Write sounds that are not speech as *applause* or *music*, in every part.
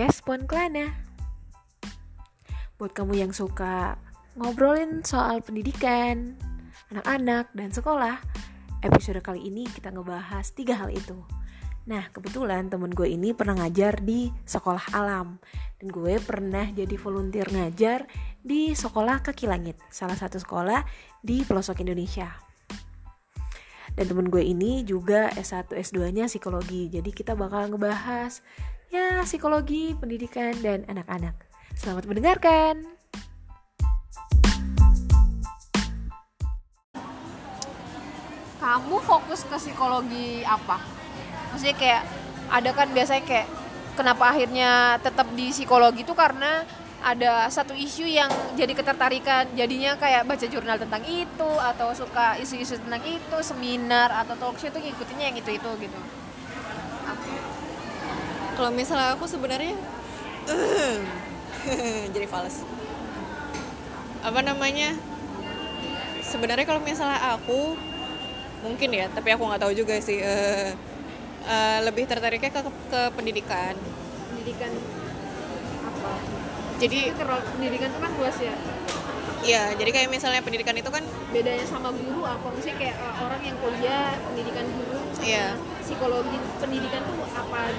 podcast Puan Klana. Buat kamu yang suka ngobrolin soal pendidikan, anak-anak, dan sekolah, episode kali ini kita ngebahas tiga hal itu. Nah, kebetulan temen gue ini pernah ngajar di sekolah alam Dan gue pernah jadi volunteer ngajar di sekolah kaki langit Salah satu sekolah di pelosok Indonesia Dan temen gue ini juga S1, S2 nya psikologi Jadi kita bakal ngebahas ya psikologi, pendidikan, dan anak-anak. Selamat mendengarkan. Kamu fokus ke psikologi apa? maksudnya kayak ada kan biasanya kayak kenapa akhirnya tetap di psikologi itu karena ada satu isu yang jadi ketertarikan. Jadinya kayak baca jurnal tentang itu atau suka isu-isu tentang itu seminar atau talk show itu ngikutinnya yang itu itu gitu kalau misalnya aku sebenarnya *laughs* jadi fals apa namanya sebenarnya kalau misalnya aku mungkin ya tapi aku nggak tahu juga sih uh, uh, lebih tertariknya ke, ke pendidikan pendidikan apa jadi pendidikan itu kan luas ya Iya, jadi kayak misalnya pendidikan itu kan bedanya sama guru apa? Maksudnya kayak uh, orang yang kuliah pendidikan guru sama iya. psikologi pendidikan tuh apa?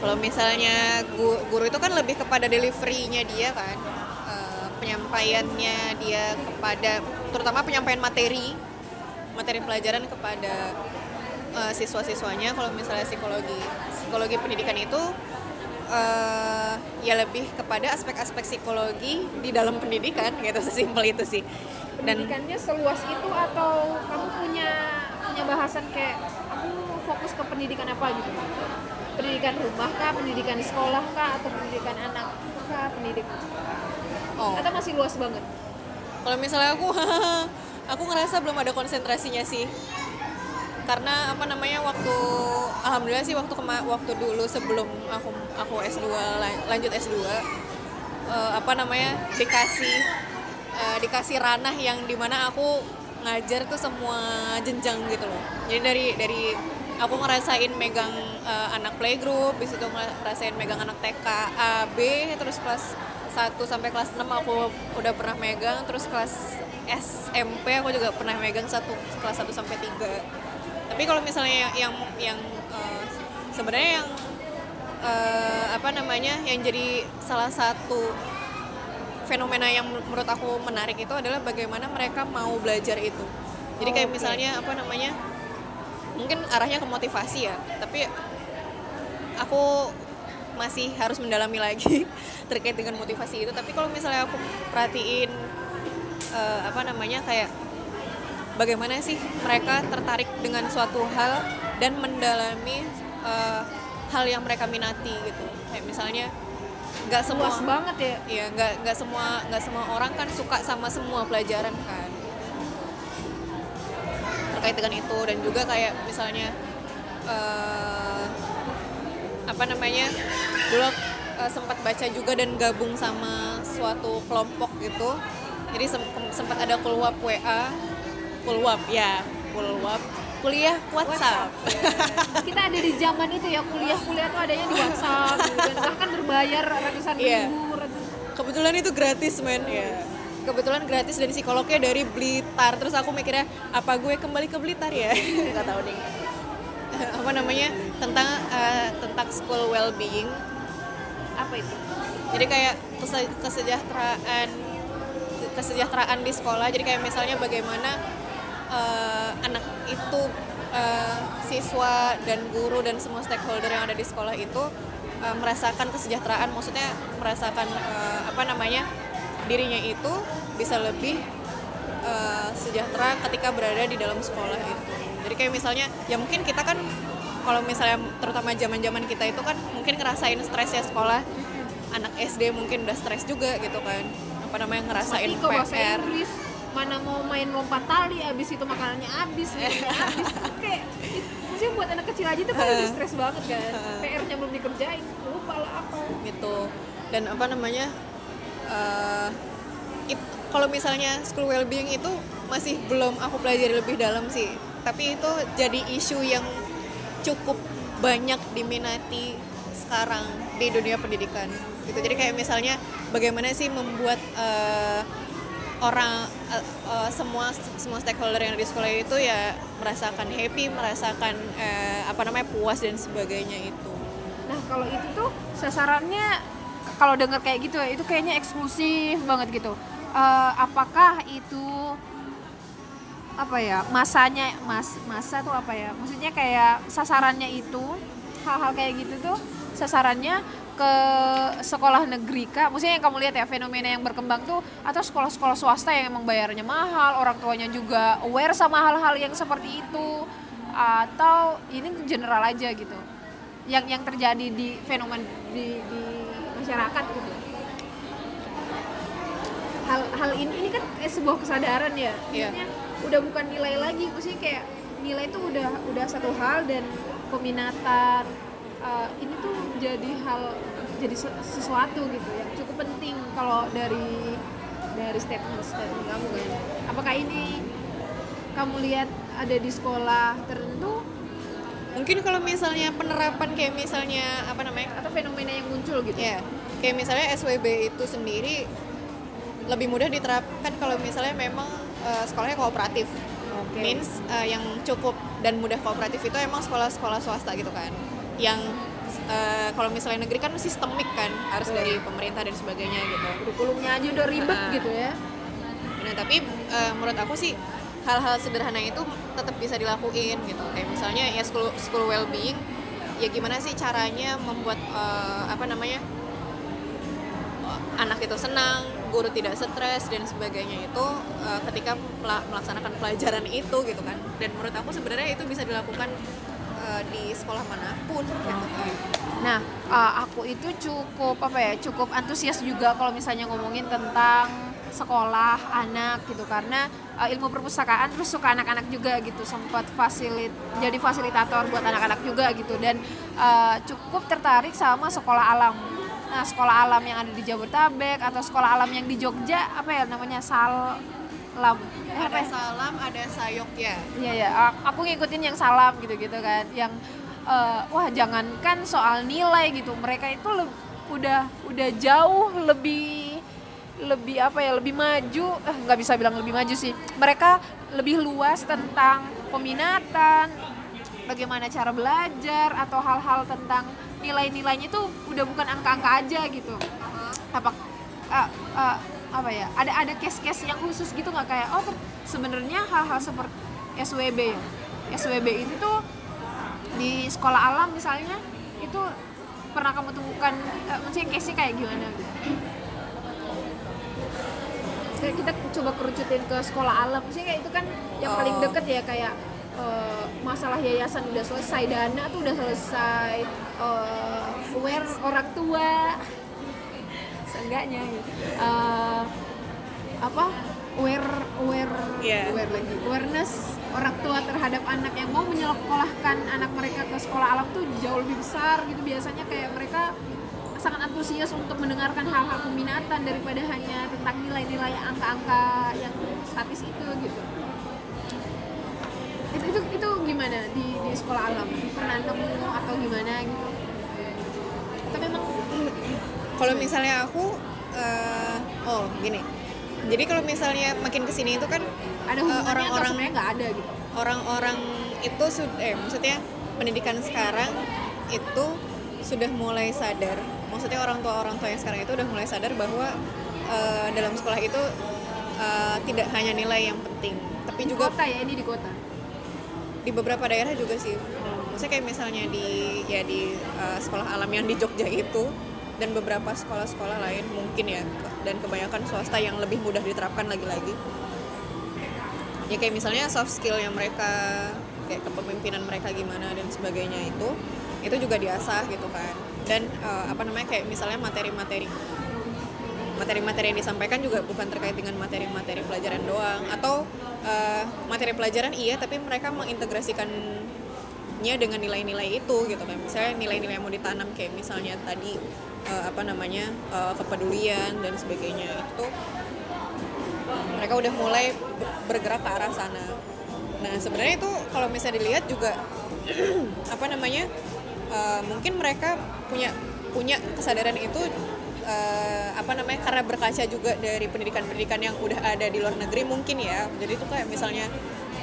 Kalau misalnya guru, itu kan lebih kepada deliverynya dia kan, uh, penyampaiannya dia kepada, terutama penyampaian materi, materi pelajaran kepada uh, siswa-siswanya. Kalau misalnya psikologi psikologi pendidikan itu uh, ya lebih kepada aspek-aspek psikologi di dalam pendidikan gitu. *laughs* Sesimpel itu sih. Dan pendidikannya seluas itu atau kamu punya punya bahasan kayak aku fokus ke pendidikan apa gitu pendidikan rumah kah pendidikan di sekolah kah atau pendidikan anak kah pendidikan oh. atau masih luas banget? Kalau misalnya aku *laughs* aku ngerasa belum ada konsentrasinya sih. Karena apa namanya waktu alhamdulillah sih waktu kema waktu dulu sebelum aku aku S2 lanjut S2 uh, eh, apa namanya dikasih uh, dikasih ranah yang di mana aku ngajar tuh semua jenjang gitu loh. Jadi dari dari aku ngerasain megang uh, anak playgroup bis itu ngerasain megang anak TK A B terus kelas 1 sampai kelas 6 aku udah pernah megang terus kelas SMP aku juga pernah megang satu kelas 1 sampai 3 tapi kalau misalnya yang yang uh, sebenarnya yang uh, apa namanya yang jadi salah satu fenomena yang menurut aku menarik itu adalah bagaimana mereka mau belajar itu. Jadi kayak oh, misalnya apa namanya mungkin arahnya ke motivasi ya tapi aku masih harus mendalami lagi *laughs* terkait dengan motivasi itu. Tapi kalau misalnya aku perhatiin uh, apa namanya kayak bagaimana sih mereka tertarik dengan suatu hal dan mendalami uh, hal yang mereka minati gitu. Kayak misalnya nggak semua Luas banget ya. Iya nggak nggak semua nggak semua orang kan suka sama semua pelajaran kan terkait dengan itu dan juga kayak misalnya uh, apa namanya dulu uh, sempat baca juga dan gabung sama suatu kelompok gitu jadi sempat ada keluar WA Pulwap ya, Pulwap kuliah WhatsApp. WhatsApp. Kita ada di zaman itu ya kuliah-kuliah tuh adanya di WhatsApp gitu. dan bahkan berbayar ratusan yeah. ribu. Ratusan... Kebetulan itu gratis men ya. Kebetulan gratis dan psikolognya dari Blitar. Terus aku mikirnya apa gue kembali ke Blitar ya? Gak tahu deh. *laughs* apa namanya tentang uh, tentang school well-being. Apa itu? Jadi kayak kesejahteraan kesejahteraan di sekolah. Jadi kayak misalnya bagaimana uh, anak itu uh, siswa dan guru dan semua stakeholder yang ada di sekolah itu uh, merasakan kesejahteraan maksudnya merasakan uh, apa namanya dirinya itu bisa lebih uh, sejahtera ketika berada di dalam sekolah itu. Jadi kayak misalnya ya mungkin kita kan kalau misalnya terutama zaman-zaman kita itu kan mungkin ngerasain stres ya sekolah. Anak SD mungkin udah stres juga gitu kan. Apa namanya ngerasain PR mana mau main lompat tali abis itu makanannya abis *laughs* abis kayak maksudnya buat anak kecil aja tuh kan udah *laughs* stres banget kan. *laughs* PR-nya belum dikerjain lupa lah apa. Gitu. Dan apa namanya uh, kalau misalnya school well-being itu masih belum aku pelajari lebih dalam sih. Tapi itu jadi isu yang cukup banyak diminati sekarang di dunia pendidikan. Gitu jadi kayak misalnya bagaimana sih membuat eh, orang eh, eh, semua semua stakeholder yang ada di sekolah itu ya merasakan happy merasakan eh, apa namanya puas dan sebagainya itu. Nah kalau itu tuh sasarannya kalau dengar kayak gitu ya itu kayaknya eksklusif banget gitu. Eh, apakah itu apa ya masanya mas masa tuh apa ya? Maksudnya kayak sasarannya itu hal-hal kayak gitu tuh sasarannya ke sekolah negeri kak maksudnya yang kamu lihat ya fenomena yang berkembang tuh atau sekolah-sekolah swasta yang emang bayarnya mahal orang tuanya juga aware sama hal-hal yang seperti itu atau ini general aja gitu? Yang yang terjadi di fenomena di, di masyarakat gitu hal hal ini ini kan kayak sebuah kesadaran ya. Iya. maksudnya udah bukan nilai lagi maksudnya kayak nilai itu udah udah satu hal dan peminatan uh, ini tuh jadi hal jadi se- sesuatu gitu yang cukup penting kalau dari dari statement statement kamu kan. Apakah ini kamu lihat ada di sekolah tertentu? Mungkin kalau misalnya penerapan kayak misalnya apa namanya? Atau fenomena yang muncul gitu? Ya kayak misalnya SWB itu sendiri lebih mudah diterapkan kalau misalnya memang eh, sekolahnya kooperatif Oke. means eh, yang cukup dan mudah kooperatif itu emang sekolah-sekolah swasta gitu kan yang eh, kalau misalnya negeri kan sistemik kan harus dari pemerintah dan sebagainya gitu kurikulumnya aja udah ribet Ah. gitu ya Nah, tapi eh, menurut aku sih hal-hal sederhana itu tetap bisa dilakuin gitu. Kayak misalnya ya school school well-being ya gimana sih caranya membuat eh, apa namanya? anak itu senang, guru tidak stres dan sebagainya itu eh, ketika mela- melaksanakan pelajaran itu gitu kan. Dan menurut aku sebenarnya itu bisa dilakukan eh, di sekolah mana pun gitu kan. Nah, uh, aku itu cukup apa ya, cukup antusias juga kalau misalnya ngomongin tentang sekolah anak gitu karena uh, ilmu perpustakaan terus suka anak-anak juga gitu sempat fasilit jadi fasilitator buat anak-anak juga gitu dan uh, cukup tertarik sama sekolah alam. Nah, sekolah alam yang ada di Jabodetabek atau sekolah alam yang di Jogja apa ya namanya Salam. Eh, apa Ada ya? salam, ada sayok ya. Iya ya, aku ngikutin yang salam gitu-gitu kan, yang eh, wah jangankan soal nilai gitu, mereka itu le- udah udah jauh lebih lebih apa ya lebih maju. Eh nggak bisa bilang lebih maju sih. Mereka lebih luas tentang peminatan bagaimana cara belajar atau hal-hal tentang nilai-nilainya itu udah bukan angka-angka aja gitu. Apa eh, eh, apa ya ada ada case-case yang khusus gitu nggak? Kayak oh sebenarnya hal-hal seperti SWB ya SWB itu tuh di sekolah alam misalnya itu pernah kamu temukan eh, maksudnya case-nya kayak gimana? Gitu kita coba kerucutin ke sekolah alam. Sih kayak itu kan yang paling Oh. deket ya kayak masalah yayasan udah selesai dana tuh udah selesai aware orang tua. Seenggaknya gitu. Eh, apa? Aware aware Iya. aware lagi. Awareness orang tua terhadap anak yang mau menyekolahkan anak mereka ke sekolah alam tuh jauh lebih besar gitu. Biasanya kayak mereka sangat antusias untuk mendengarkan hal-hal peminatan daripada hanya tentang nilai-nilai angka-angka yang statis itu gitu itu itu, itu gimana? Di di sekolah alam? Pernah nemu atau gimana gitu? Atau memang Kalau misalnya aku, eh, oh gini. Jadi kalau misalnya makin ke sini itu kan ada atau orang-orang nggak ada gitu? orang-orang itu sudah, eh maksudnya pendidikan sekarang itu sudah mulai sadar. Maksudnya orang tua orang tua yang sekarang itu udah mulai sadar bahwa eh, dalam sekolah itu eh, tidak hanya nilai yang penting, tapi di juga kota ya ini di kota di beberapa daerah juga sih. Maksudnya kayak misalnya di ya di uh, sekolah alam yang di Jogja itu dan beberapa sekolah-sekolah lain mungkin ya dan kebanyakan swasta yang lebih mudah diterapkan lagi-lagi. Ya kayak misalnya soft skill yang mereka kayak kepemimpinan mereka gimana dan sebagainya itu itu juga diasah gitu kan. Dan uh, apa namanya kayak misalnya materi-materi materi-materi yang disampaikan juga bukan terkait dengan materi-materi pelajaran doang. Atau uh, materi pelajaran iya tapi mereka mengintegrasikannya dengan nilai-nilai itu gitu kan. Misalnya nilai-nilai yang mau ditanam kayak misalnya tadi uh, apa namanya uh, kepedulian dan sebagainya. Itu mereka udah mulai be- bergerak ke arah sana. Nah sebenarnya itu kalau misalnya dilihat juga *clears throat* apa namanya uh, mungkin mereka punya punya kesadaran itu eh, apa namanya karena berkaca juga dari pendidikan-pendidikan yang udah ada di luar negeri mungkin ya. Jadi itu kayak misalnya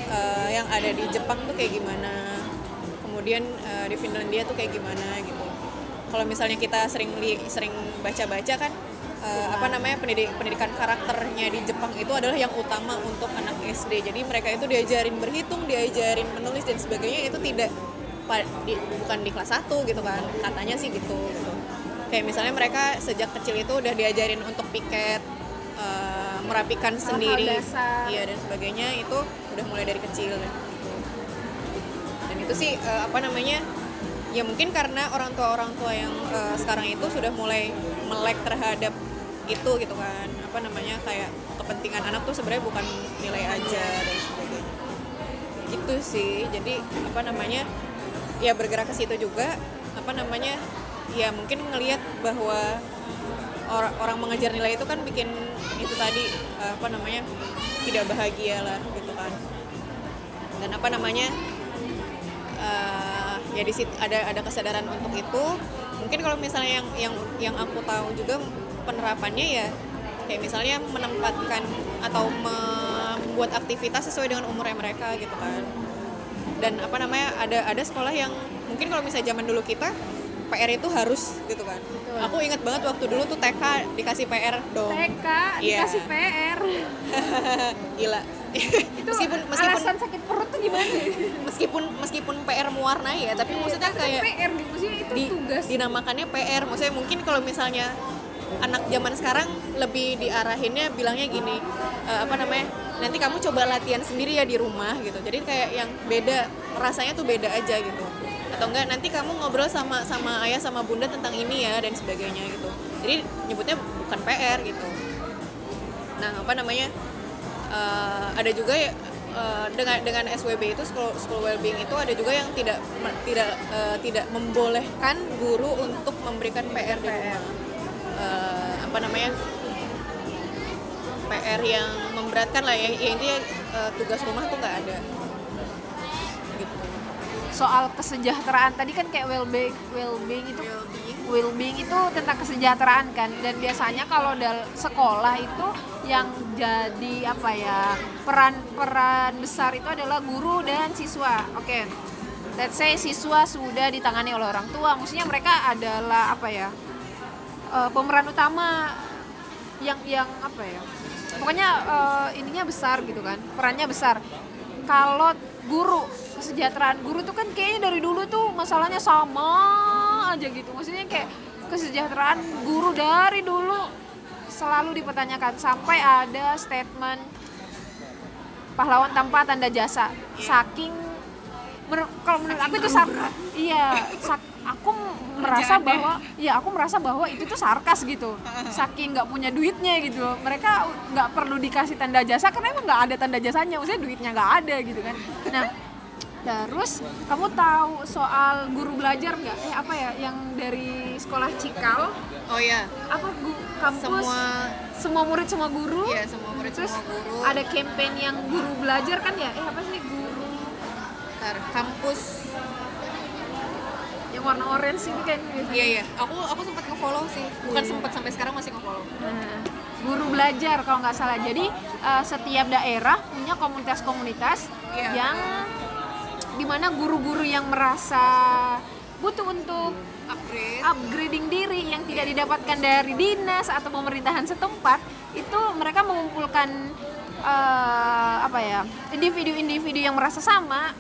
eh, yang ada di Jepang tuh kayak gimana kemudian eh, di Finlandia tuh kayak gimana gitu. Kalau misalnya kita sering li, sering baca-baca kan eh, apa namanya pendidik, pendidikan karakternya di Jepang itu adalah yang utama untuk anak SD jadi mereka itu diajarin berhitung diajarin menulis dan sebagainya itu tidak di, bukan di kelas 1 gitu kan katanya sih gitu. Kayak misalnya mereka sejak kecil itu udah diajarin untuk piket eh, merapikan Hal-hal sendiri. dasar. iya dan sebagainya itu udah mulai dari kecil. Gitu. dan itu sih eh, apa namanya ya mungkin karena orang tua orang tua yang eh, sekarang itu sudah mulai melek terhadap itu gitu kan. Apa namanya kayak kepentingan anak tuh sebenarnya bukan nilai aja dan sebagainya. Gitu sih. Jadi apa namanya ya bergerak ke situ juga. Apa namanya ya mungkin ngelihat bahwa orang orang mengejar nilai itu kan bikin itu tadi apa namanya tidak bahagia lah gitu kan. Dan apa namanya eh, ya di situ ada ada kesadaran untuk itu. Mungkin kalau misalnya yang yang yang aku tahu juga penerapannya ya kayak misalnya menempatkan atau membuat aktivitas sesuai dengan umurnya mereka gitu kan. Dan apa namanya ada ada sekolah yang mungkin kalau misalnya zaman dulu kita PR itu harus gitu kan. Aku ingat banget waktu dulu tuh TK dikasih PR dong. TK Iya. dikasih PR *laughs* gila. *laughs* Itu meskipun meskipun alasan sakit perut tuh gimana meskipun meskipun PR mewarnai ya tapi maksudnya kayak PR gitu sih itu di, tugas. dinamakannya PR maksudnya mungkin kalau misalnya anak zaman sekarang lebih diarahinnya bilangnya gini eh, apa namanya nanti kamu coba latihan sendiri ya di rumah gitu. Jadi kayak yang beda rasanya tuh beda aja gitu atau enggak nanti kamu ngobrol sama sama ayah sama bunda tentang ini ya dan sebagainya gitu. Jadi nyebutnya bukan PR gitu. Nah apa namanya eh, ada juga eh, dengan dengan SWB itu school, school wellbeing itu ada juga yang tidak tidak eh, tidak membolehkan guru untuk memberikan PR rumah Eh, apa namanya PR yang memberatkan lah ya, intinya eh, tugas rumah tuh nggak ada soal kesejahteraan. Tadi kan kayak well-being well-being itu well-being. itu tentang kesejahteraan kan. Dan biasanya kalau dal sekolah itu yang jadi apa ya peran-peran besar itu adalah guru dan siswa. Oke let's say siswa sudah ditangani oleh orang tua maksudnya mereka adalah apa ya eh, pemeran utama yang yang apa ya pokoknya eh, ininya besar gitu kan perannya besar kalau guru kesejahteraan guru tuh kan kayaknya dari dulu tuh masalahnya sama aja gitu. Maksudnya kayak kesejahteraan guru dari dulu selalu dipertanyakan. Sampai ada statement pahlawan tanpa tanda jasa. Saking mer- kalau menurut aku itu sar iya sak- aku merasa bahwa iya aku merasa bahwa itu tuh sarkas gitu. *laughs* Saking nggak punya duitnya gitu. Mereka nggak perlu dikasih tanda jasa karena emang nggak ada tanda jasanya. Maksudnya duitnya nggak ada gitu kan. Nah terus kamu tahu soal guru belajar nggak? Eh apa ya yang dari sekolah Cikal? Oh ya apa gu- kampus? Semua semua murid semua guru? Ya semua murid terus semua guru. ada campaign yang guru belajar kan ya? Eh apa sih guru? Ntar, kampus yang warna orange ini kan iya iya. Aku aku sempat nge-follow sih. Bukan sempat sampai sekarang masih nge-follow. Nah, guru belajar kalau nggak salah. Jadi eh, setiap daerah punya komunitas-komunitas Iya. yang di mana guru-guru yang merasa butuh untuk upgrade. upgrading diri yang tidak didapatkan dari dinas atau pemerintahan setempat itu mereka mengumpulkan eh, apa ya individu-individu yang merasa sama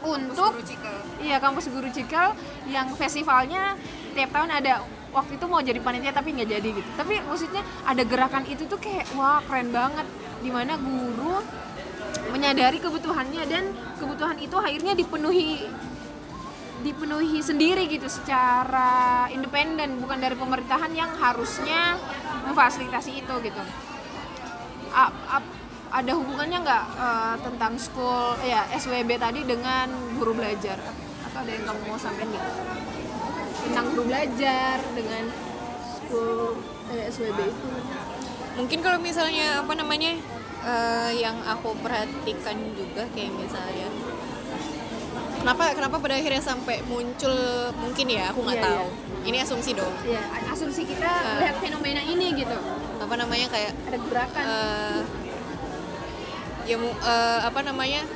untuk Guru Cikal. iya kampus guru Cikal yang festivalnya tiap tahun ada. Waktu itu mau jadi panitia tapi nggak jadi gitu. Tapi maksudnya ada gerakan itu tuh kayak wah keren banget. Di mana guru menyadari kebutuhannya dan kebutuhan itu akhirnya dipenuhi dipenuhi sendiri gitu secara independen bukan dari pemerintahan yang harusnya memfasilitasi itu gitu. A- ada hubungannya nggak eh, tentang school ya SWB tadi dengan guru belajar? Atau ada yang kamu mau sampaikan nggak? Tentang guru belajar dengan school eh, SWB itu. Mungkin kalau misalnya apa namanya eh, yang aku perhatikan juga kayak misalnya kenapa kenapa pada akhirnya sampai muncul mungkin ya aku nggak Iya, tahu. Iya. ini asumsi dong. Ya asumsi kita Ah. melihat fenomena ini gitu. Apa namanya kayak ada gerakan. eh, ya eh, apa namanya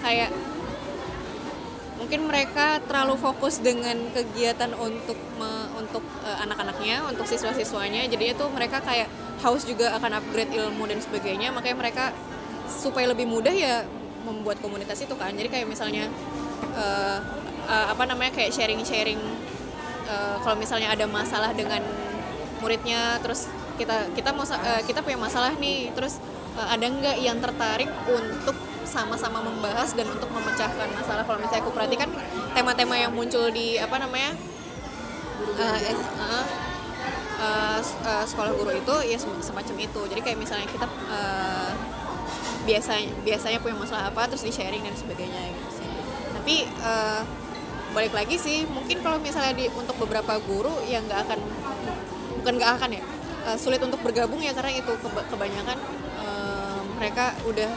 kayak mungkin mereka terlalu fokus dengan kegiatan untuk me- untuk eh, anak-anaknya untuk siswa-siswanya. Jadi itu mereka kayak haus juga akan upgrade ilmu dan sebagainya. Makanya mereka supaya lebih mudah ya membuat komunitas itu kan. Jadi kayak misalnya eh, eh, apa namanya kayak sharing-sharing eh, kalau misalnya ada masalah dengan muridnya terus kita kita mau eh, kita punya masalah nih terus eh, ada nggak yang tertarik untuk sama-sama membahas dan untuk memecahkan masalah? Kalau misalnya aku perhatikan tema-tema yang muncul di apa namanya? Eh, s- eh, sekolah guru itu ya sem- semacam itu. Jadi kayak misalnya kita eh, biasanya biasanya punya masalah apa terus di sharing dan sebagainya gitu sih. Tapi eh, balik lagi sih mungkin kalau misalnya di untuk beberapa guru yang nggak akan bukan nggak akan ya eh, sulit untuk bergabung ya karena itu keba- kebanyakan mereka udah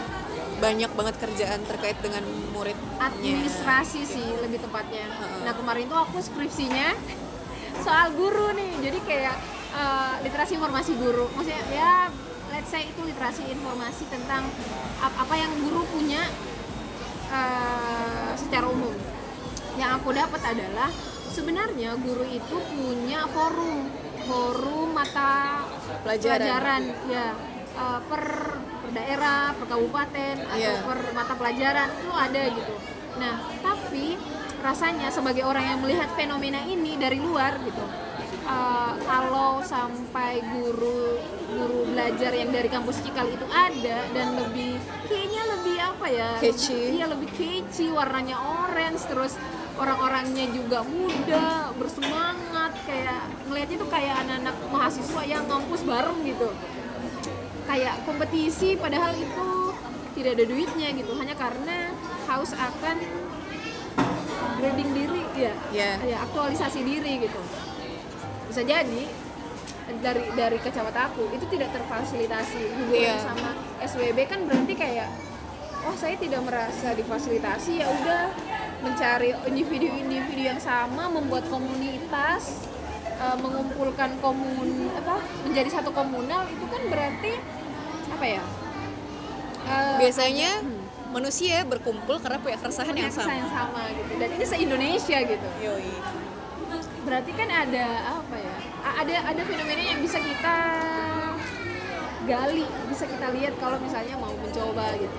banyak banget kerjaan terkait dengan murid. Administrasi sih lebih tepatnya. Heeh. nah kemarin tuh aku skripsinya soal guru nih. Jadi kayak eh, literasi informasi guru. Maksudnya ya let's say itu literasi informasi tentang ap- apa yang guru punya eh, secara umum. Yang aku dapat adalah sebenarnya guru itu punya forum. Forum mata Pelajaran. ya. Eh, per per daerah per kabupaten atau Iya. per mata pelajaran itu ada gitu nah tapi rasanya sebagai orang yang melihat fenomena ini dari luar gitu eh, kalau sampai guru guru belajar yang dari kampus Cikal itu ada dan lebih kayaknya lebih apa ya Catchy. iya lebih catchy warnanya orange terus orang-orangnya juga muda bersemangat kayak ngeliatnya tuh kayak anak-anak mahasiswa yang ngampus bareng gitu kayak kompetisi padahal itu tidak ada duitnya gitu hanya karena haus akan grading diri ya Iya. ya aktualisasi diri gitu bisa jadi dari dari kacamata aku itu tidak terfasilitasi hubungan Iya. sama SWB kan berarti kayak oh saya tidak merasa difasilitasi ya udah mencari individu-individu yang sama membuat komunitas eh, mengumpulkan komun apa menjadi satu komunal itu kan berarti apa ya? Eh, biasanya manusia berkumpul karena punya keresahan punya yang sama. yang sama gitu. Dan ini se Indonesia gitu. Yoi. berarti kan ada apa ya? Ada ada fenomena yang bisa kita gali bisa kita lihat kalau misalnya mau mencoba gitu.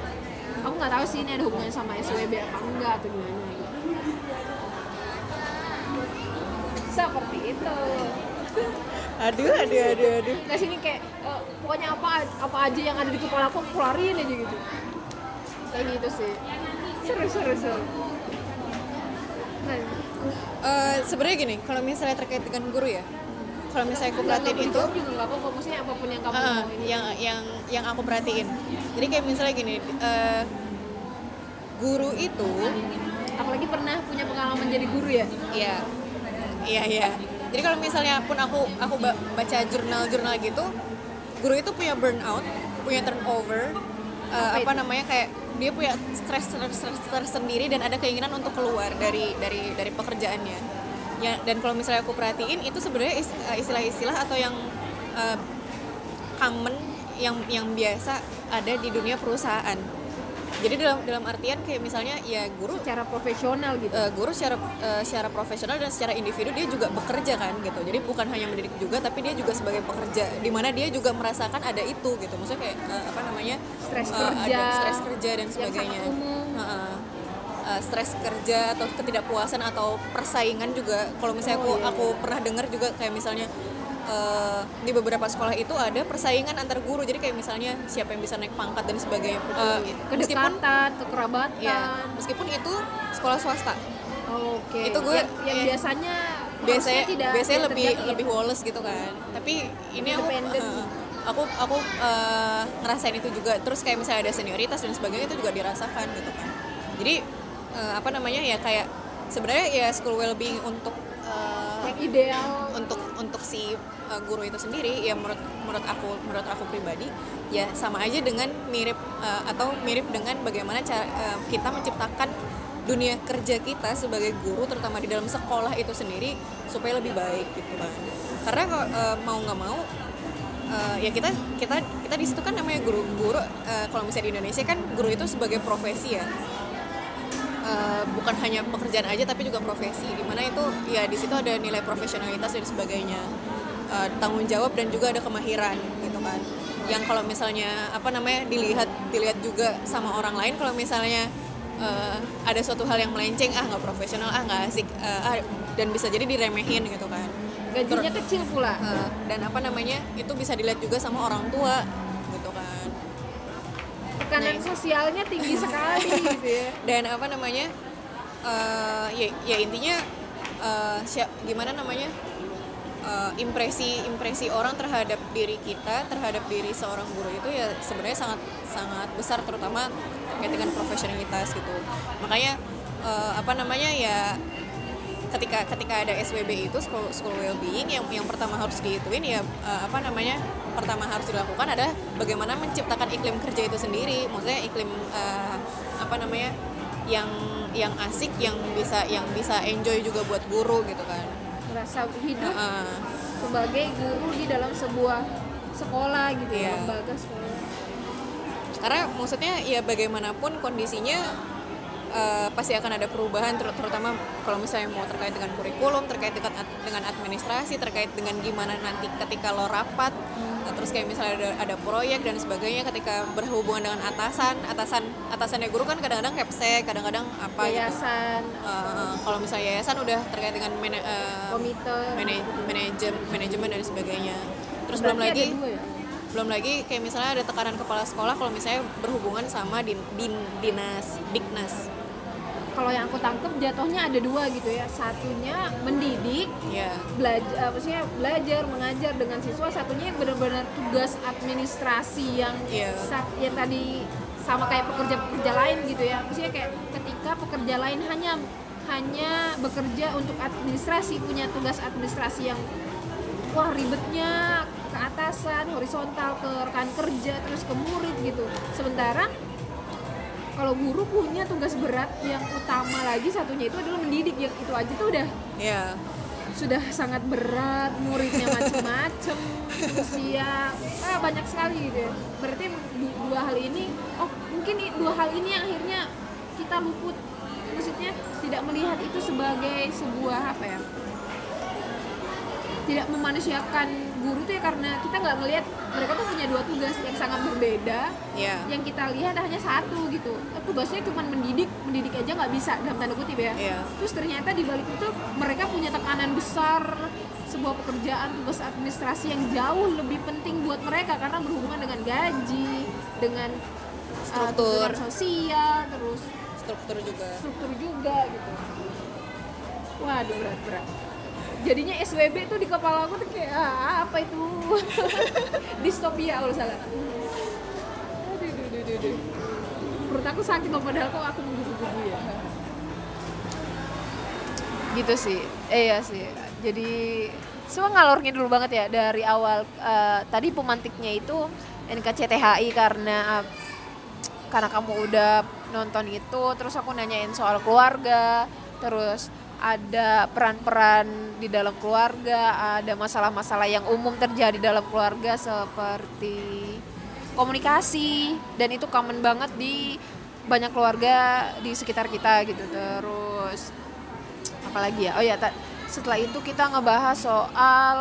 Aku nggak tahu sih ini ada hubungannya sama SWB apa enggak atau gimana gitu. Seperti itu aduh aduh aduh aduh. Nggak sini kayak eh, pokoknya apa apa aja yang ada di kepala aku keluarin aja gitu. Kayak gitu sih. Seru seru seru. Nah, Eh, sebenarnya gini kalau misalnya terkait dengan guru ya kalau misalnya aku perhatiin itu juga nggak apa-apa. Maksudnya apa pun yang kamu ini yang yang yang aku perhatiin. Jadi kayak misalnya gini eh, guru itu apalagi pernah punya pengalaman jadi guru ya? Iya, iya, iya. Jadi kalau misalnya pun aku aku ba- baca jurnal-jurnal gitu, guru itu punya burnout, punya turnover, uh, Apa namanya kayak dia punya stres stres tersendiri dan ada keinginan untuk keluar dari dari dari pekerjaannya. Ya, dan kalau misalnya aku perhatiin itu sebenarnya uh, istilah-istilah atau yang uh, common yang yang biasa ada di dunia perusahaan. Jadi dalam dalam artian kayak misalnya ya guru secara profesional gitu. Eh, guru secara eh, secara profesional dan secara individu dia juga bekerja kan gitu. Jadi bukan hanya mendidik juga tapi dia juga sebagai pekerja di mana dia juga merasakan ada itu gitu. Maksudnya kayak eh, apa namanya Stres eh, kerja ada stres kerja dan sebagainya. Eh, stres kerja atau ketidakpuasan atau persaingan juga kalau misalnya aku iya, aku pernah dengar juga kayak misalnya eh, di beberapa sekolah itu ada persaingan antar guru. Jadi kayak misalnya siapa yang bisa naik pangkat dan sebagainya. Eh, meskipun kedekatan kekerabatan. Ya meskipun itu sekolah swasta. Oke. Itu gue- yang, yang ya. biasanya biasanya tidak biasanya tidak lebih terjadi. lebih woles gitu kan. Tapi ini aku eh, aku aku eh, ngerasain itu juga. Terus kayak misalnya ada senioritas dan sebagainya itu juga dirasakan gitu kan. Jadi eh, apa namanya ya kayak sebenarnya ya school well-being untuk eh, yang ideal. untuk untuk si uh, guru itu sendiri ya menurut menurut aku menurut aku pribadi ya sama aja dengan mirip uh, atau mirip dengan bagaimana cara uh, kita menciptakan dunia kerja kita sebagai guru terutama di dalam sekolah itu sendiri supaya lebih baik gitu kan. Karena kalau, uh, mau nggak mau uh, ya kita kita kita di situ kan namanya guru guru uh, kalau misalnya di Indonesia kan guru itu sebagai profesi ya Uh, bukan hanya pekerjaan aja tapi juga profesi. Di mana itu ya di situ ada nilai profesionalitas dan sebagainya. Uh, tanggung jawab dan juga ada kemahiran gitu kan. Yang kalau misalnya apa namanya dilihat dilihat juga sama orang lain kalau misalnya uh, ada suatu hal yang melenceng ah nggak profesional ah nggak asik uh, ah, dan bisa jadi diremehin gitu kan. Gajinya kecil pula. Uh, dan apa namanya itu bisa dilihat juga sama orang tua tekanan Nah, sosialnya tinggi *laughs* sekali gitu ya. Dan apa namanya eh, ya ya intinya siap gimana namanya Eh, impresi impresi orang terhadap diri kita terhadap diri seorang guru itu ya sebenarnya sangat sangat besar terutama terkait dengan profesionalitas gitu. Makanya eh, apa namanya ya ketika ketika ada SWB itu school, school well-being yang yang pertama harus dihituin ya eh, apa namanya pertama harus dilakukan adalah bagaimana menciptakan iklim kerja itu sendiri maksudnya iklim eh, apa namanya yang yang asik yang bisa yang bisa enjoy juga buat guru gitu kan merasa hidup Heeh. sebagai guru di dalam sebuah sekolah gitu ya Iya. lembaga sekolah karena maksudnya ya bagaimanapun kondisinya eh, pasti akan ada perubahan ter- terutama kalau misalnya mau terkait dengan kurikulum terkait dengan ad- dengan administrasi terkait dengan gimana nanti ketika lo rapat Nah, terus kayak misalnya ada, ada proyek dan sebagainya ketika berhubungan dengan atasan atasan atasannya guru kan kadang-kadang kepsek kadang-kadang apa gitu. Yayasan Eh, kalau misalnya yayasan udah terkait dengan mana- eh, komite manajem manajemen dan sebagainya. Terus Berarti belum lagi ya? belum lagi kayak misalnya ada tekanan kepala sekolah kalau misalnya berhubungan sama din, din- dinas diknas kalau yang aku tangkep jatuhnya ada dua gitu ya. Satunya mendidik ya belajar apa sih belajar mengajar dengan siswa. Satunya yang benar-benar tugas administrasi yang Iya. sa- yang tadi sama kayak pekerja-pekerja lain gitu ya. Maksudnya kayak ketika pekerja lain hanya hanya bekerja untuk administrasi punya tugas administrasi yang wah ribetnya ke atasan horizontal ke rekan kerja terus ke murid gitu. Sementara kalau guru punya tugas berat yang utama lagi satunya itu adalah mendidik. Yang itu aja tuh udah ya sudah sangat berat muridnya macem-macem usia ah, banyak sekali gitu ya. Berarti du- dua hal ini oh mungkin dua hal ini yang akhirnya kita luput. Maksudnya tidak melihat itu sebagai sebuah apa ya? Tidak memanusiakan guru tuh ya karena kita nggak melihat mereka tuh punya dua tugas yang sangat berbeda. Ya yang kita lihat hanya satu gitu. Eh, tugasnya cuma mendidik mendidik aja nggak bisa dalam tanda kutip ya. Iya. terus ternyata di balik itu mereka punya tekanan besar sebuah pekerjaan tugas administrasi yang jauh lebih penting buat mereka karena berhubungan dengan gaji dengan uh, Struktur. tuntutan sosial terus struktur juga. struktur juga gitu. Waduh berat berat. Jadinya SWB tuh di kepala aku tuh kayak ah, apa itu? *laughs* Distopia kalau salah. Aduh, duh, duh, duh, duh. perut aku sakit loh padahal kok aku menggubu-gubu ya. Gitu sih. Eh iya sih. Jadi semua ngalor ngidul banget ya dari awal eh, tadi pemantiknya itu NKCTHI karena karena kamu udah nonton itu terus aku nanyain soal keluarga terus ada peran-peran di dalam keluarga ada masalah-masalah yang umum terjadi dalam keluarga seperti komunikasi dan itu common banget di banyak keluarga di sekitar kita gitu. Terus apalagi ya? Oh ya setelah itu kita ngebahas soal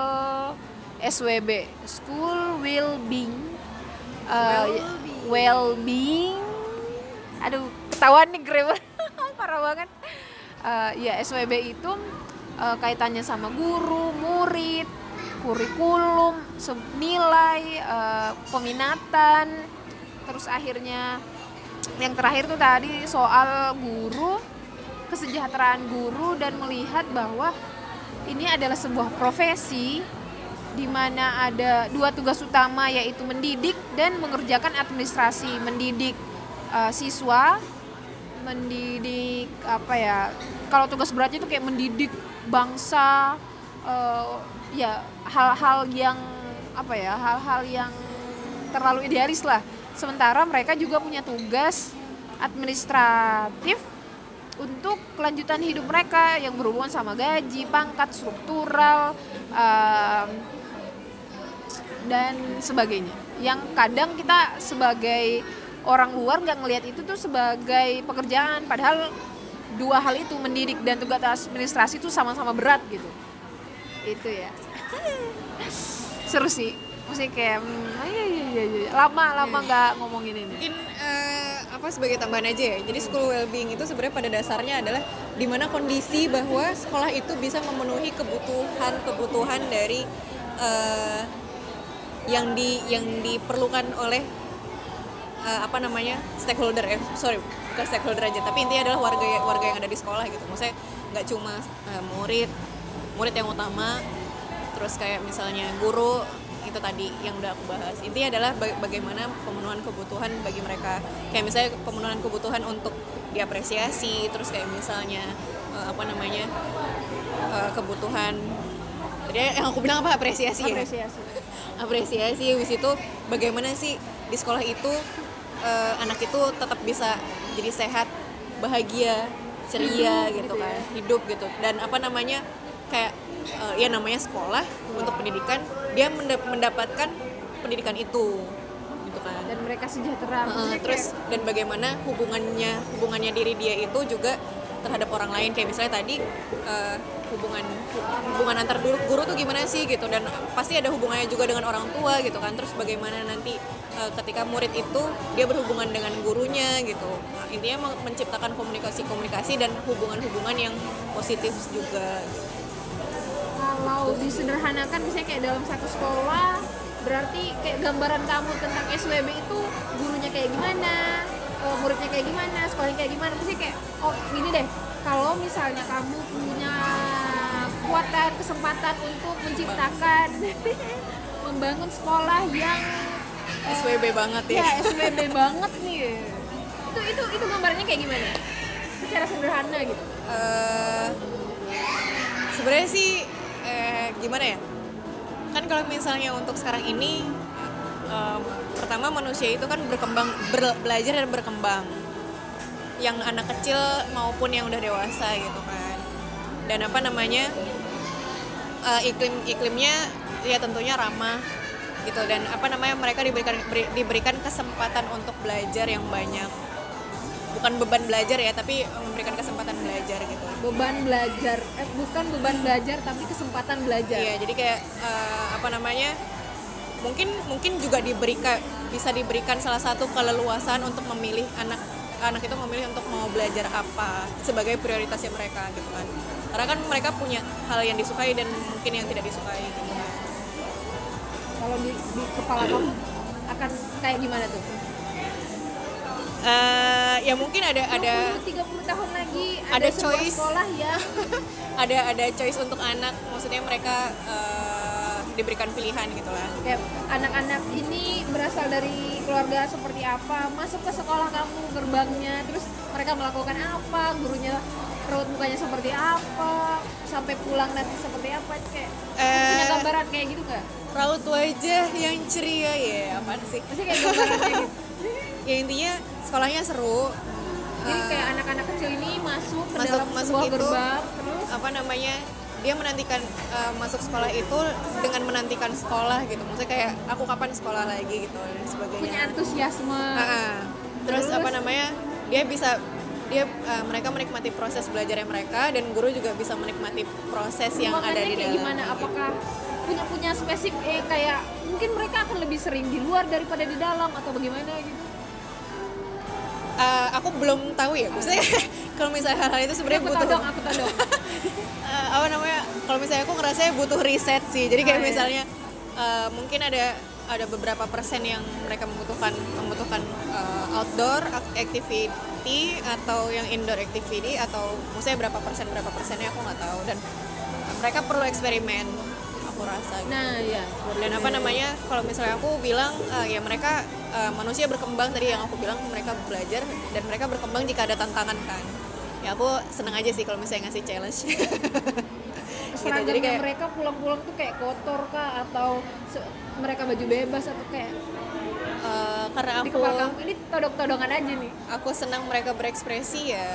SWB School Well-being. Uh, well-being. aduh ketahuan nih grammar *laughs* parah banget Uh, ya SWB itu uh, kaitannya sama guru murid kurikulum nilai uh, peminatan. Terus akhirnya yang terakhir tuh tadi soal guru kesejahteraan guru dan melihat bahwa ini adalah sebuah profesi di mana ada dua tugas utama yaitu mendidik dan mengerjakan administrasi mendidik eh, siswa mendidik apa ya kalau tugas beratnya itu kayak mendidik bangsa eh, ya hal-hal yang apa ya hal-hal yang terlalu idealis lah sementara mereka juga punya tugas administratif untuk kelanjutan hidup mereka yang berhubungan sama gaji, pangkat, struktural, em, dan sebagainya. Yang kadang kita sebagai orang luar nggak ngelihat itu tuh sebagai pekerjaan, padahal dua hal itu mendidik dan tugas administrasi itu sama-sama berat gitu. Itu ya. Seru sih. Mesti kayak hmm, iya, iya, iya, iya. lama lama nggak ngomongin ini. mungkin eh, apa sebagai tambahan aja ya jadi school well-being itu sebenarnya pada dasarnya adalah di mana kondisi bahwa sekolah itu bisa memenuhi kebutuhan kebutuhan dari eh, yang di yang diperlukan oleh eh, apa namanya stakeholder eh sorry bukan stakeholder aja tapi intinya adalah warga warga yang ada di sekolah gitu. Maksudnya nggak cuma eh, murid murid yang utama terus kayak misalnya guru itu tadi yang udah aku bahas. Intinya adalah ba- bagaimana pemenuhan kebutuhan bagi mereka. Kayak misalnya pemenuhan kebutuhan untuk diapresiasi terus kayak misalnya eh, apa namanya eh, kebutuhan jadi yang aku bilang apa apresiasi ya? Apresiasi. *laughs* apresiasi habis itu bagaimana sih di sekolah itu eh, anak itu tetap bisa jadi sehat bahagia ceria gitu kan hidup gitu. Dan apa namanya kayak eh, ya namanya sekolah untuk pendidikan dia menda- mendapatkan pendidikan itu gitu kan. Dan mereka sejahtera. Maksudnya terus kayak- dan bagaimana hubungannya hubungannya diri dia itu juga terhadap orang lain. Kayak misalnya tadi eh, hubungan hubungan antar guru, guru tuh gimana sih gitu? Dan pasti ada hubungannya juga dengan orang tua gitu kan. Terus bagaimana nanti eh, ketika murid itu dia berhubungan dengan gurunya gitu. Intinya men- menciptakan komunikasi komunikasi dan hubungan-hubungan yang positif juga. Kalau disederhanakan misalnya kayak dalam satu sekolah berarti kayak gambaran kamu tentang SWB itu gurunya kayak gimana eh, muridnya kayak gimana sekolahnya kayak gimana. Terus kayak oh gini deh. Kalau misalnya kamu punya kekuatan kesempatan untuk menciptakan *laughs* membangun sekolah yang eh, SWB banget ya, ya SWB banget nih. Itu itu itu gambarnya kayak gimana? Secara sederhana gitu. Eh sebenarnya sih eh, gimana ya? Kan kalau misalnya untuk sekarang ini eh, pertama manusia itu kan berkembang ber- belajar dan berkembang. Yang anak kecil maupun yang udah dewasa gitu kan. Dan apa namanya eh, iklim iklimnya ya tentunya ramah gitu dan apa namanya mereka diberikan beri- diberikan kesempatan untuk belajar yang banyak bukan beban belajar ya tapi memberikan kesempatan belajar gitu beban belajar eh bukan beban belajar tapi kesempatan belajar Iya, jadi kayak eh, apa namanya? Mungkin mungkin juga diberikan bisa diberikan salah satu keleluasan untuk memilih anak anak itu memilih untuk mau belajar apa sebagai prioritasnya mereka gitu kan. Karena kan mereka punya hal yang disukai dan mungkin yang tidak disukai. Gitu kalau di, di kepala kamu akan kayak gimana tuh? Eh, ya mungkin ada ada 20, 30 tahun lagi ada, ada choice. sekolah yang *laughs* ada ada choice untuk anak, maksudnya mereka eh, diberikan pilihan gitu lah. kayak anak-anak ini berasal dari keluarga seperti apa? Masuk ke sekolah kamu gerbangnya terus mereka melakukan apa? Gurunya raut mukanya seperti apa sampai pulang nanti seperti apa kayak punya Eh, gambaran kayak gitu nggak raut wajah yang ceria ya, apaan sih? pasti kayak gambaran kayak gitu *laughs* Ya intinya sekolahnya seru. jadi Eh, kayak anak-anak kecil ini masuk ke masuk dalam masuk sebuah itu gerbang terus apa namanya dia menantikan eh, masuk sekolah itu dengan menantikan sekolah gitu maksudnya kayak aku kapan sekolah lagi gitu dan sebagainya punya antusiasme Ah, ah. terus, Terus? apa namanya dia bisa dia eh, mereka menikmati proses belajarnya mereka dan guru juga bisa menikmati proses yang Makanya ada di dalam. gimana? Apakah punya punya spesifik eh, kayak mungkin mereka akan lebih sering di luar daripada di dalam atau bagaimana gitu? Eh, aku belum tahu ya maksudnya *laughs* kalau misalnya hal-hal itu sebenarnya butuh todong aku *laughs* Eh, apa namanya kalau misalnya aku ngerasa butuh riset sih. Jadi kayak Ah, iya. misalnya eh, mungkin ada ada beberapa persen yang mereka membutuhkan membutuhkan eh, outdoor ac- activity atau yang indoor activity atau maksudnya berapa persen berapa persennya aku nggak tahu. Dan mereka perlu eksperimen aku rasa gitu. nah ya dan apa namanya kalau misalnya aku bilang eh, ya mereka eh, manusia berkembang tadi yang aku bilang mereka belajar dan mereka berkembang jika ada tantangan kan. Ya aku seneng aja sih kalau misalnya ngasih challenge *laughs* gitu jadi kayak mereka pulang-pulang tuh kayak kotor kah atau mereka baju bebas atau kayak eh, karena di aku kepala kamu. Ini todok-todongan aja nih. aku senang mereka berekspresi ya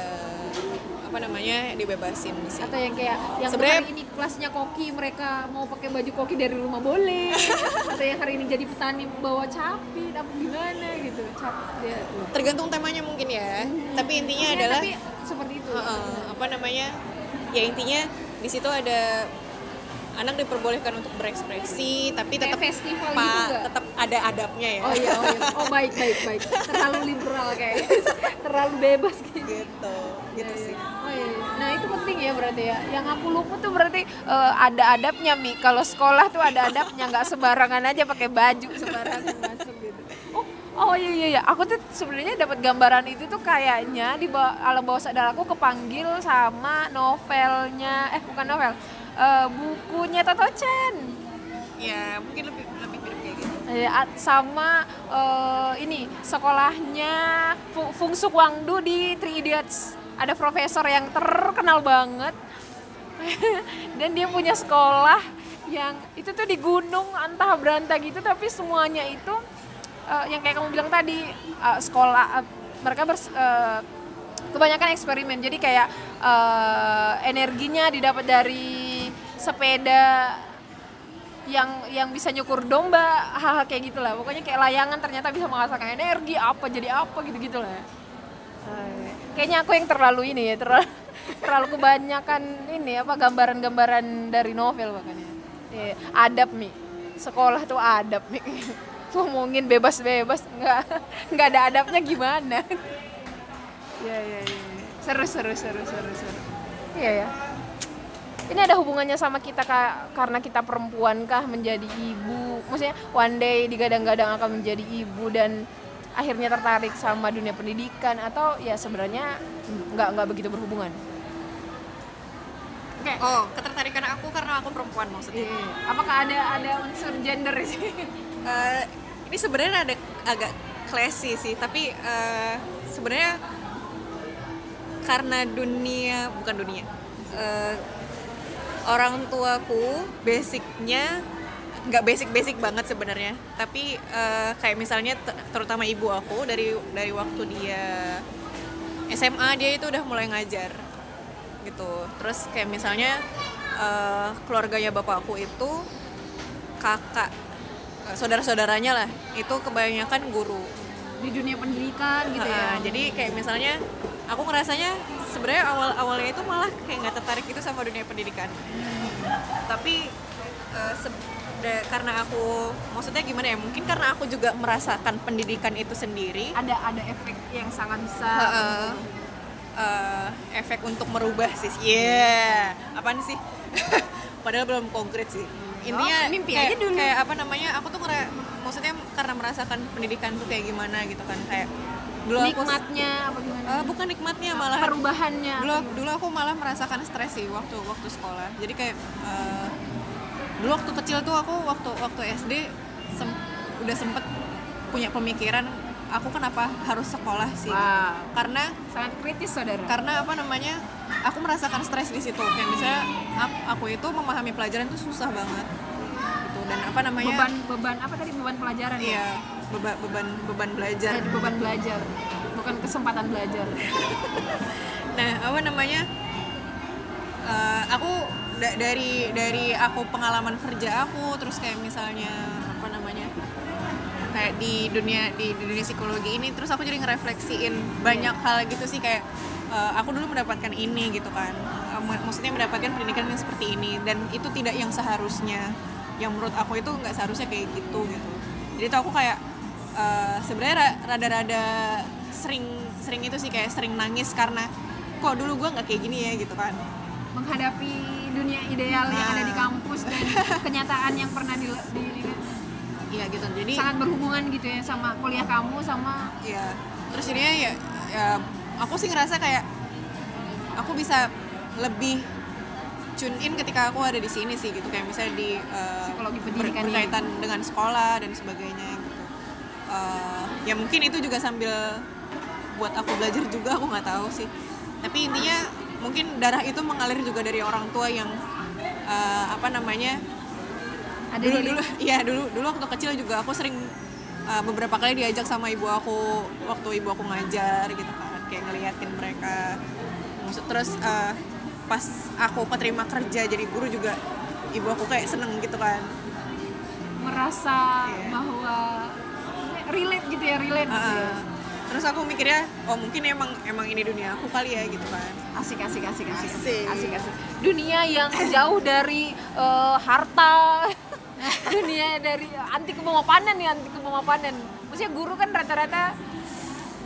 apa namanya dibebasin sih. Atau yang kayak yang Sebenarnya- hari ini kelasnya koki mereka mau pakai baju koki dari rumah boleh. *laughs* Atau yang hari ini jadi petani bawa capi apa gimana gitu. Cap dia tergantung temanya mungkin ya. Tapi intinya Ya, adalah tapi seperti itu. Heeh, apa namanya ya intinya di situ ada anak diperbolehkan untuk berekspresi tapi tetap festival pa- gitu tetap ada adabnya ya oh iya oh iya oh baik baik baik terlalu liberal kayak *laughs* terlalu bebas gitu gitu gitu Iya, sih iya. Oh iya, iya. Nah itu penting ya berarti ya. Yang aku lupa tuh berarti eh, ada adabnya mi. Kalau sekolah tuh ada adabnya, nggak sembarangan aja pakai baju sembarangan masuk gitu. Oh, iya iya iya. Aku tuh sebenarnya dapat gambaran itu tuh kayaknya di bawah alam bawah sadar aku kepanggil sama novelnya, eh bukan novel, eh, bukunya Toto Chen. ya mungkin lebih lebih mirip kayak gitu Ya, sama eh, ini sekolahnya Fu- Fung Suk Wangdu di Three Idiots. Ada profesor yang terkenal banget. *laughs* Dan dia punya sekolah yang itu tuh di gunung antah berantah gitu tapi semuanya itu eh, yang kayak kamu bilang tadi eh, sekolah eh, mereka bers, eh, kebanyakan eksperimen. Jadi kayak eh, energinya didapat dari sepeda yang yang bisa nyukur domba hal-hal kayak gitulah pokoknya kayak layangan ternyata bisa menghasilkan energi apa jadi apa gitu gitulah. Eh, kayaknya aku yang terlalu ini ya terlalu *laughs* terlalu kebanyakan ini apa gambaran-gambaran dari novel makanya Iya, adab mi sekolah tuh adab mi *laughs* ngomongin bebas-bebas nggak *laughs* nggak ada adabnya gimana? Ya ya ya seru seru seru seru seru. Iya ya. Ini ada hubungannya sama kita kak karena kita perempuan kah menjadi ibu? Maksudnya one day digadang-gadang akan menjadi ibu dan akhirnya tertarik sama dunia pendidikan atau ya sebenarnya nggak nggak begitu berhubungan? Oke. Oh ketertarikan aku karena aku perempuan maksudnya. Iya. apakah ada ada unsur gender sih *laughs* Eh, ini sebenarnya ada agak classy sih tapi eh, sebenarnya karena dunia bukan dunia eh, orang tuaku basicnya nggak basic basic banget sebenarnya. Tapi eh, kayak misalnya ter- terutama ibu aku dari dari waktu dia SMA dia itu udah mulai ngajar gitu. Terus kayak misalnya eh, keluarganya bapakku itu kakak saudara-saudaranya lah. Itu kebanyakan guru. Di dunia pendidikan gitu ya. Heeh, jadi kayak misalnya aku ngerasanya sebenarnya awal awalnya itu malah kayak nggak tertarik itu sama dunia pendidikan. Tapi da- karena aku maksudnya gimana ya mungkin karena aku juga merasakan pendidikan itu sendiri. Ada ada efek yang sangat besar. Heeh. Eh, efek untuk merubah sih. Yeah apaan sih? *laughs* Padahal belum konkret sih intinya Oh, mimpi kayak, aja dulu. kayak apa namanya aku tuh ngera- maksudnya karena merasakan pendidikan tuh kayak gimana gitu kan kayak dulu aku nikmatnya apa gimana? Eh, bukan nikmatnya malah perubahannya? dulu dulu aku malah merasakan stres sih waktu waktu sekolah. Jadi kayak eh, dulu waktu kecil tuh aku waktu waktu SD sem- udah sempet punya pemikiran aku kenapa harus sekolah sih. Wow. karena sangat kritis saudara. karena apa namanya aku merasakan stres di situ. Kayak misalnya aku itu memahami pelajaran itu susah banget. Gitu. Dan apa namanya? Beban beban apa tadi? Beban pelajaran ya? Iya beba- beban beban belajar. Jadi beban belajar. Bukan kesempatan belajar. *laughs* Nah apa namanya? Eh, aku da- dari dari aku pengalaman kerja aku terus kayak misalnya apa namanya? Kayak di dunia di, di dunia psikologi ini terus aku jadi ngerefleksiin banyak hal gitu sih kayak eh, aku dulu mendapatkan ini gitu kan. Eh, mak- maksudnya mendapatkan pendidikan yang seperti ini dan itu tidak yang seharusnya. Yang menurut aku itu nggak seharusnya kayak gitu gitu. Jadi tuh aku kayak eh, sebenarnya ra- rada-rada sering sering itu sih kayak sering nangis karena kok dulu gue nggak kayak gini ya gitu kan. Menghadapi dunia ideal yang Nah. ada di kampus dan *laughs* kenyataan yang pernah di, di- di- iya gitu. Jadi sangat berhubungan gitu ya sama kuliah kamu sama ya terus jadinya ya, ya aku sih ngerasa kayak aku bisa lebih tune in ketika aku ada di sini sih gitu. Kayak misalnya di Psikologi ber- pendidikan ini. berkaitan dengan sekolah dan sebagainya gitu. Eh, ya mungkin itu juga sambil buat aku belajar juga aku nggak tahu sih. Tapi intinya mungkin darah itu mengalir juga dari orang tua yang eh, apa namanya ada dulu dulu iya dulu dulu waktu kecil juga aku sering uh, beberapa kali diajak sama ibu aku waktu ibu aku ngajar gitu kan kayak ngeliatin mereka. Maksud terus uh, pas aku keterima kerja jadi guru juga ibu aku kayak seneng gitu kan. Merasa Iya. bahwa relate gitu ya relate gitu ya. Uh, terus aku mikirnya oh mungkin emang emang ini dunia aku kali ya gitu kan. Asik asik asik asik Asik. asik. asik dunia yang jauh dari eh, harta. *laughs* Dunia dari anti kemapanan ya anti kemapanan maksudnya guru kan rata-rata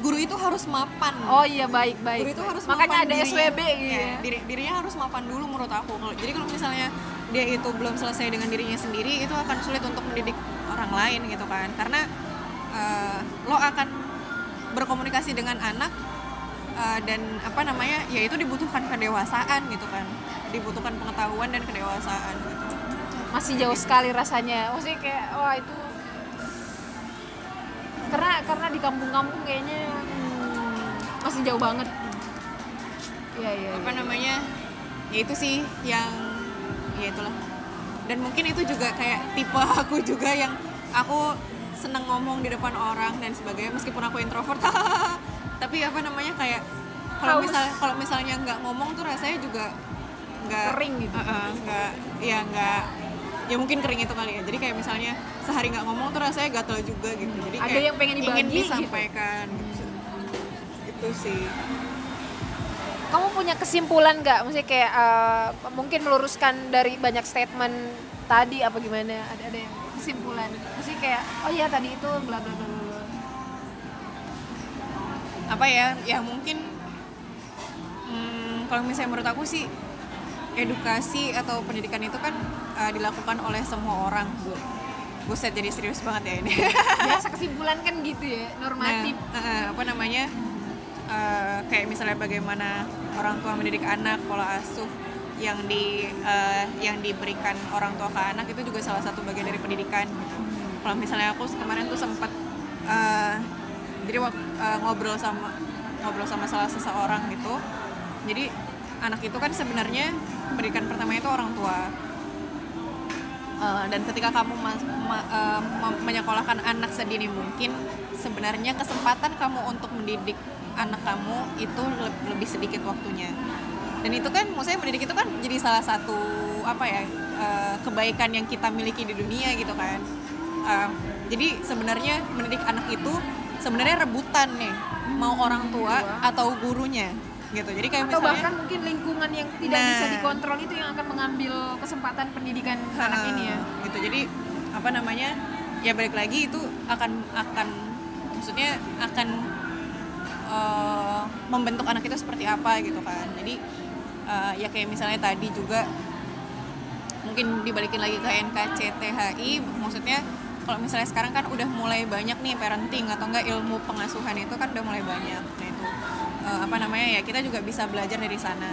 guru itu harus mapan. Oh iya baik baik guru itu baik. harus makanya mapan ada dirinya. SWB gitu ya. diri, dirinya harus mapan dulu menurut aku. Jadi kalau misalnya dia itu belum selesai dengan dirinya sendiri itu akan sulit untuk mendidik orang lain gitu kan. Karena eh, lo akan berkomunikasi dengan anak eh, dan apa namanya ya itu dibutuhkan kedewasaan gitu kan. Dibutuhkan pengetahuan dan kedewasaan gitu. masih jauh sekali rasanya. Maksudnya kayak wah itu karena karena di kampung-kampung kayaknya hmm, masih jauh banget Iya iya. apa iya. namanya ya itu sih yang ya itulah dan mungkin itu juga kayak tipe aku juga yang aku seneng ngomong di depan orang dan sebagainya meskipun aku introvert *laughs* tapi apa namanya kayak kalau misal kalau misalnya nggak ngomong tuh rasanya juga nggak Kering gitu. Uh-uh, nggak ya nggak ya mungkin kering itu kali ya. Jadi kayak misalnya sehari nggak ngomong tuh rasanya gatel juga gitu. Jadi Ada kayak yang pengen ingin dibagi gitu. disampaikan. Gitu. itu sih. Kamu punya kesimpulan nggak? Maksudnya kayak eh, mungkin meluruskan dari banyak statement tadi apa gimana? Ada ada yang kesimpulan? Maksudnya kayak oh iya tadi itu bla bla bla bla, bla. apa ya? Ya mungkin hmm, kalau misalnya menurut aku sih edukasi atau pendidikan itu kan uh, dilakukan oleh semua orang bu. Buset jadi serius banget ya ini. *laughs* Biasa *laughs* kesimpulan kan gitu ya normatif. Nah, uh, apa namanya uh, kayak misalnya bagaimana orang tua mendidik anak pola asuh yang di uh, yang diberikan orang tua ke anak itu juga salah satu bagian dari pendidikan gitu. kalau misalnya aku kemarin tuh sempat uh, jadi uh, ngobrol sama ngobrol sama salah seseorang gitu. Jadi anak itu kan sebenarnya pendidikan pertamanya itu orang tua. Uh, dan ketika kamu mas- ma- uh, menyekolahkan anak sedini mungkin sebenarnya kesempatan kamu untuk mendidik anak kamu itu le- lebih sedikit waktunya. Dan itu kan maksudnya mendidik itu kan jadi salah satu apa ya uh, kebaikan yang kita miliki di dunia gitu kan. Uh, jadi sebenarnya mendidik anak itu sebenarnya rebutan nih mau orang tua. atau gurunya gitu. Jadi kayak atau misalnya bahkan mungkin lingkungan yang tidak Nah. bisa dikontrol itu yang akan mengambil kesempatan pendidikan anak ini ya. gitu. Jadi apa namanya ya balik lagi itu akan akan maksudnya akan eh, membentuk anak itu seperti apa gitu kan. Jadi eh, ya kayak misalnya tadi juga mungkin dibalikin lagi ke NKCTHI maksudnya kalau misalnya sekarang kan udah mulai banyak nih parenting atau enggak ilmu pengasuhan itu kan udah mulai banyak. Nah eh, apa namanya ya kita juga bisa belajar dari sana.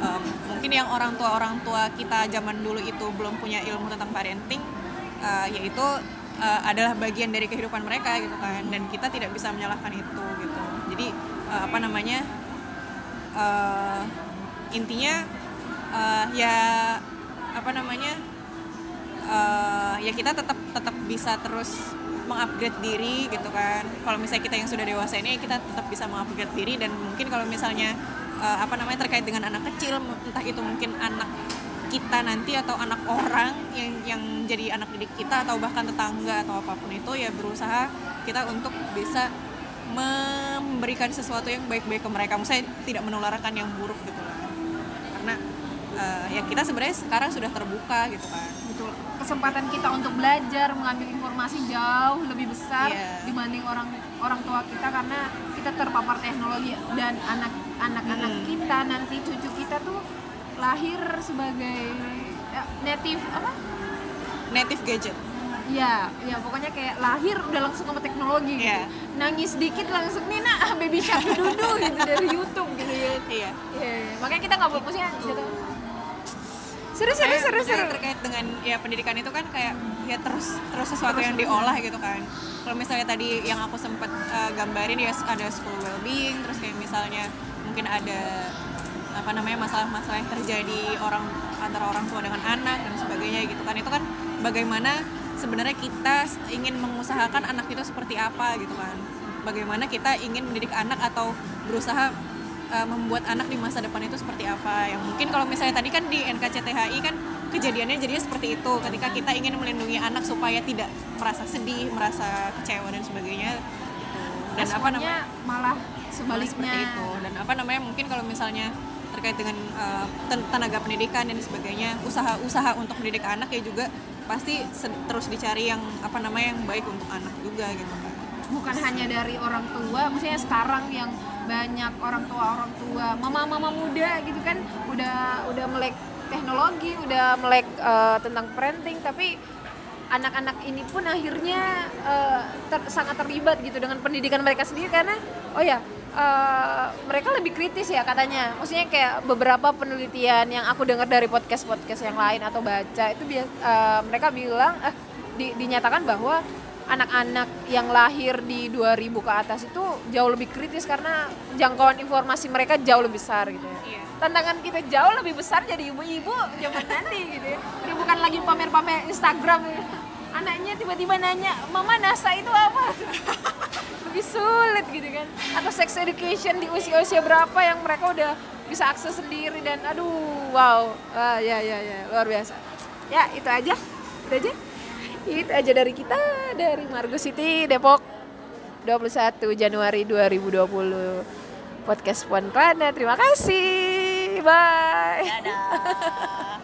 Um, mungkin yang orang tua orang tua kita zaman dulu itu belum punya ilmu tentang parenting uh, yaitu uh, adalah bagian dari kehidupan mereka gitu kan dan kita tidak bisa menyalahkan itu gitu. Jadi uh, apa namanya uh, intinya uh, ya apa namanya uh, ya kita tetap tetap bisa terus mengupgrade diri gitu kan. Kalau misalnya kita yang sudah dewasa ini kita tetap bisa mengupgrade diri dan mungkin kalau misalnya uh, apa namanya terkait dengan anak kecil entah itu mungkin anak kita nanti atau anak orang yang yang jadi anak didik kita atau bahkan tetangga atau apa pun itu ya berusaha kita untuk bisa memberikan sesuatu yang baik-baik ke mereka. Maksudnya tidak menularkan yang buruk gitu. Karena uh, ya kita sebenarnya sekarang sudah terbuka gitu kan betul kesempatan kita untuk belajar mengambil informasi jauh lebih besar Iya. dibanding orang orang tua kita karena kita terpapar teknologi dan anak anak-anak Hmm. kita nanti cucu kita tuh lahir sebagai ya, native apa native gadget ya ya pokoknya kayak lahir udah langsung sama teknologi gitu Iya. nangis dikit langsung nih nak baby shark dulu gitu dari YouTube gitu ya iya Iya, iya. makanya kita nggak maksudnya gitu. Seru, seru, seru, seru. terkait dengan ya pendidikan itu kan kayak ya terus terus sesuatu yang diolah gitu kan. Kalau misalnya tadi yang aku sempat uh, gambarin ya ada school well-being terus kayak misalnya mungkin ada apa namanya masalah-masalah yang terjadi orang antara orang tua dengan anak dan sebagainya gitu kan. Itu kan bagaimana sebenarnya kita ingin mengusahakan anak itu seperti apa gitu kan. Bagaimana kita ingin mendidik anak atau berusaha uh, membuat anak di masa depan itu seperti apa? Yang mungkin kalau misalnya tadi kan di NKCTHI kan kejadiannya jadinya seperti itu. Ketika kita ingin melindungi anak supaya tidak merasa sedih merasa kecewa dan sebagainya. Gitu. dan apa namanya? Responnya malah sebaliknya. seperti itu. Dan apa namanya? Mungkin kalau misalnya terkait dengan uh, ten- tenaga pendidikan dan sebagainya usaha-usaha untuk mendidik anak ya juga pasti terus dicari yang apa namanya? Yang baik untuk anak juga gitu kan bukan hanya dari orang tua maksudnya sekarang yang banyak orang tua orang tua mama-mama muda gitu kan udah udah melek teknologi udah melek eh, tentang parenting tapi anak-anak ini pun akhirnya eh, ter- sangat terlibat gitu dengan pendidikan mereka sendiri karena oh ya eh, mereka lebih kritis ya katanya. Maksudnya kayak beberapa penelitian yang aku dengar dari podcast podcast yang lain atau baca itu eh, mereka bilang eh di- dinyatakan bahwa anak-anak yang lahir di 2000 ke atas itu jauh lebih kritis karena jangkauan informasi mereka jauh lebih besar gitu ya. Iya. Tantangan kita jauh lebih besar jadi ibu-ibu zaman nanti gitu ya. Udah bukan lagi pamer-pamer Instagram ya. Anaknya tiba-tiba nanya, "Mama NASA itu apa?" *laughs* lebih sulit gitu kan. Atau sex education di usia-usia berapa yang mereka udah bisa akses sendiri dan aduh, wow. Ah, ya ya ya, luar biasa. Ya, itu aja. Itu aja. Itu aja dari kita dari Margo City Depok. 21 Januari 2020 podcast Puan Klana. Terima kasih. Bye. Dadah.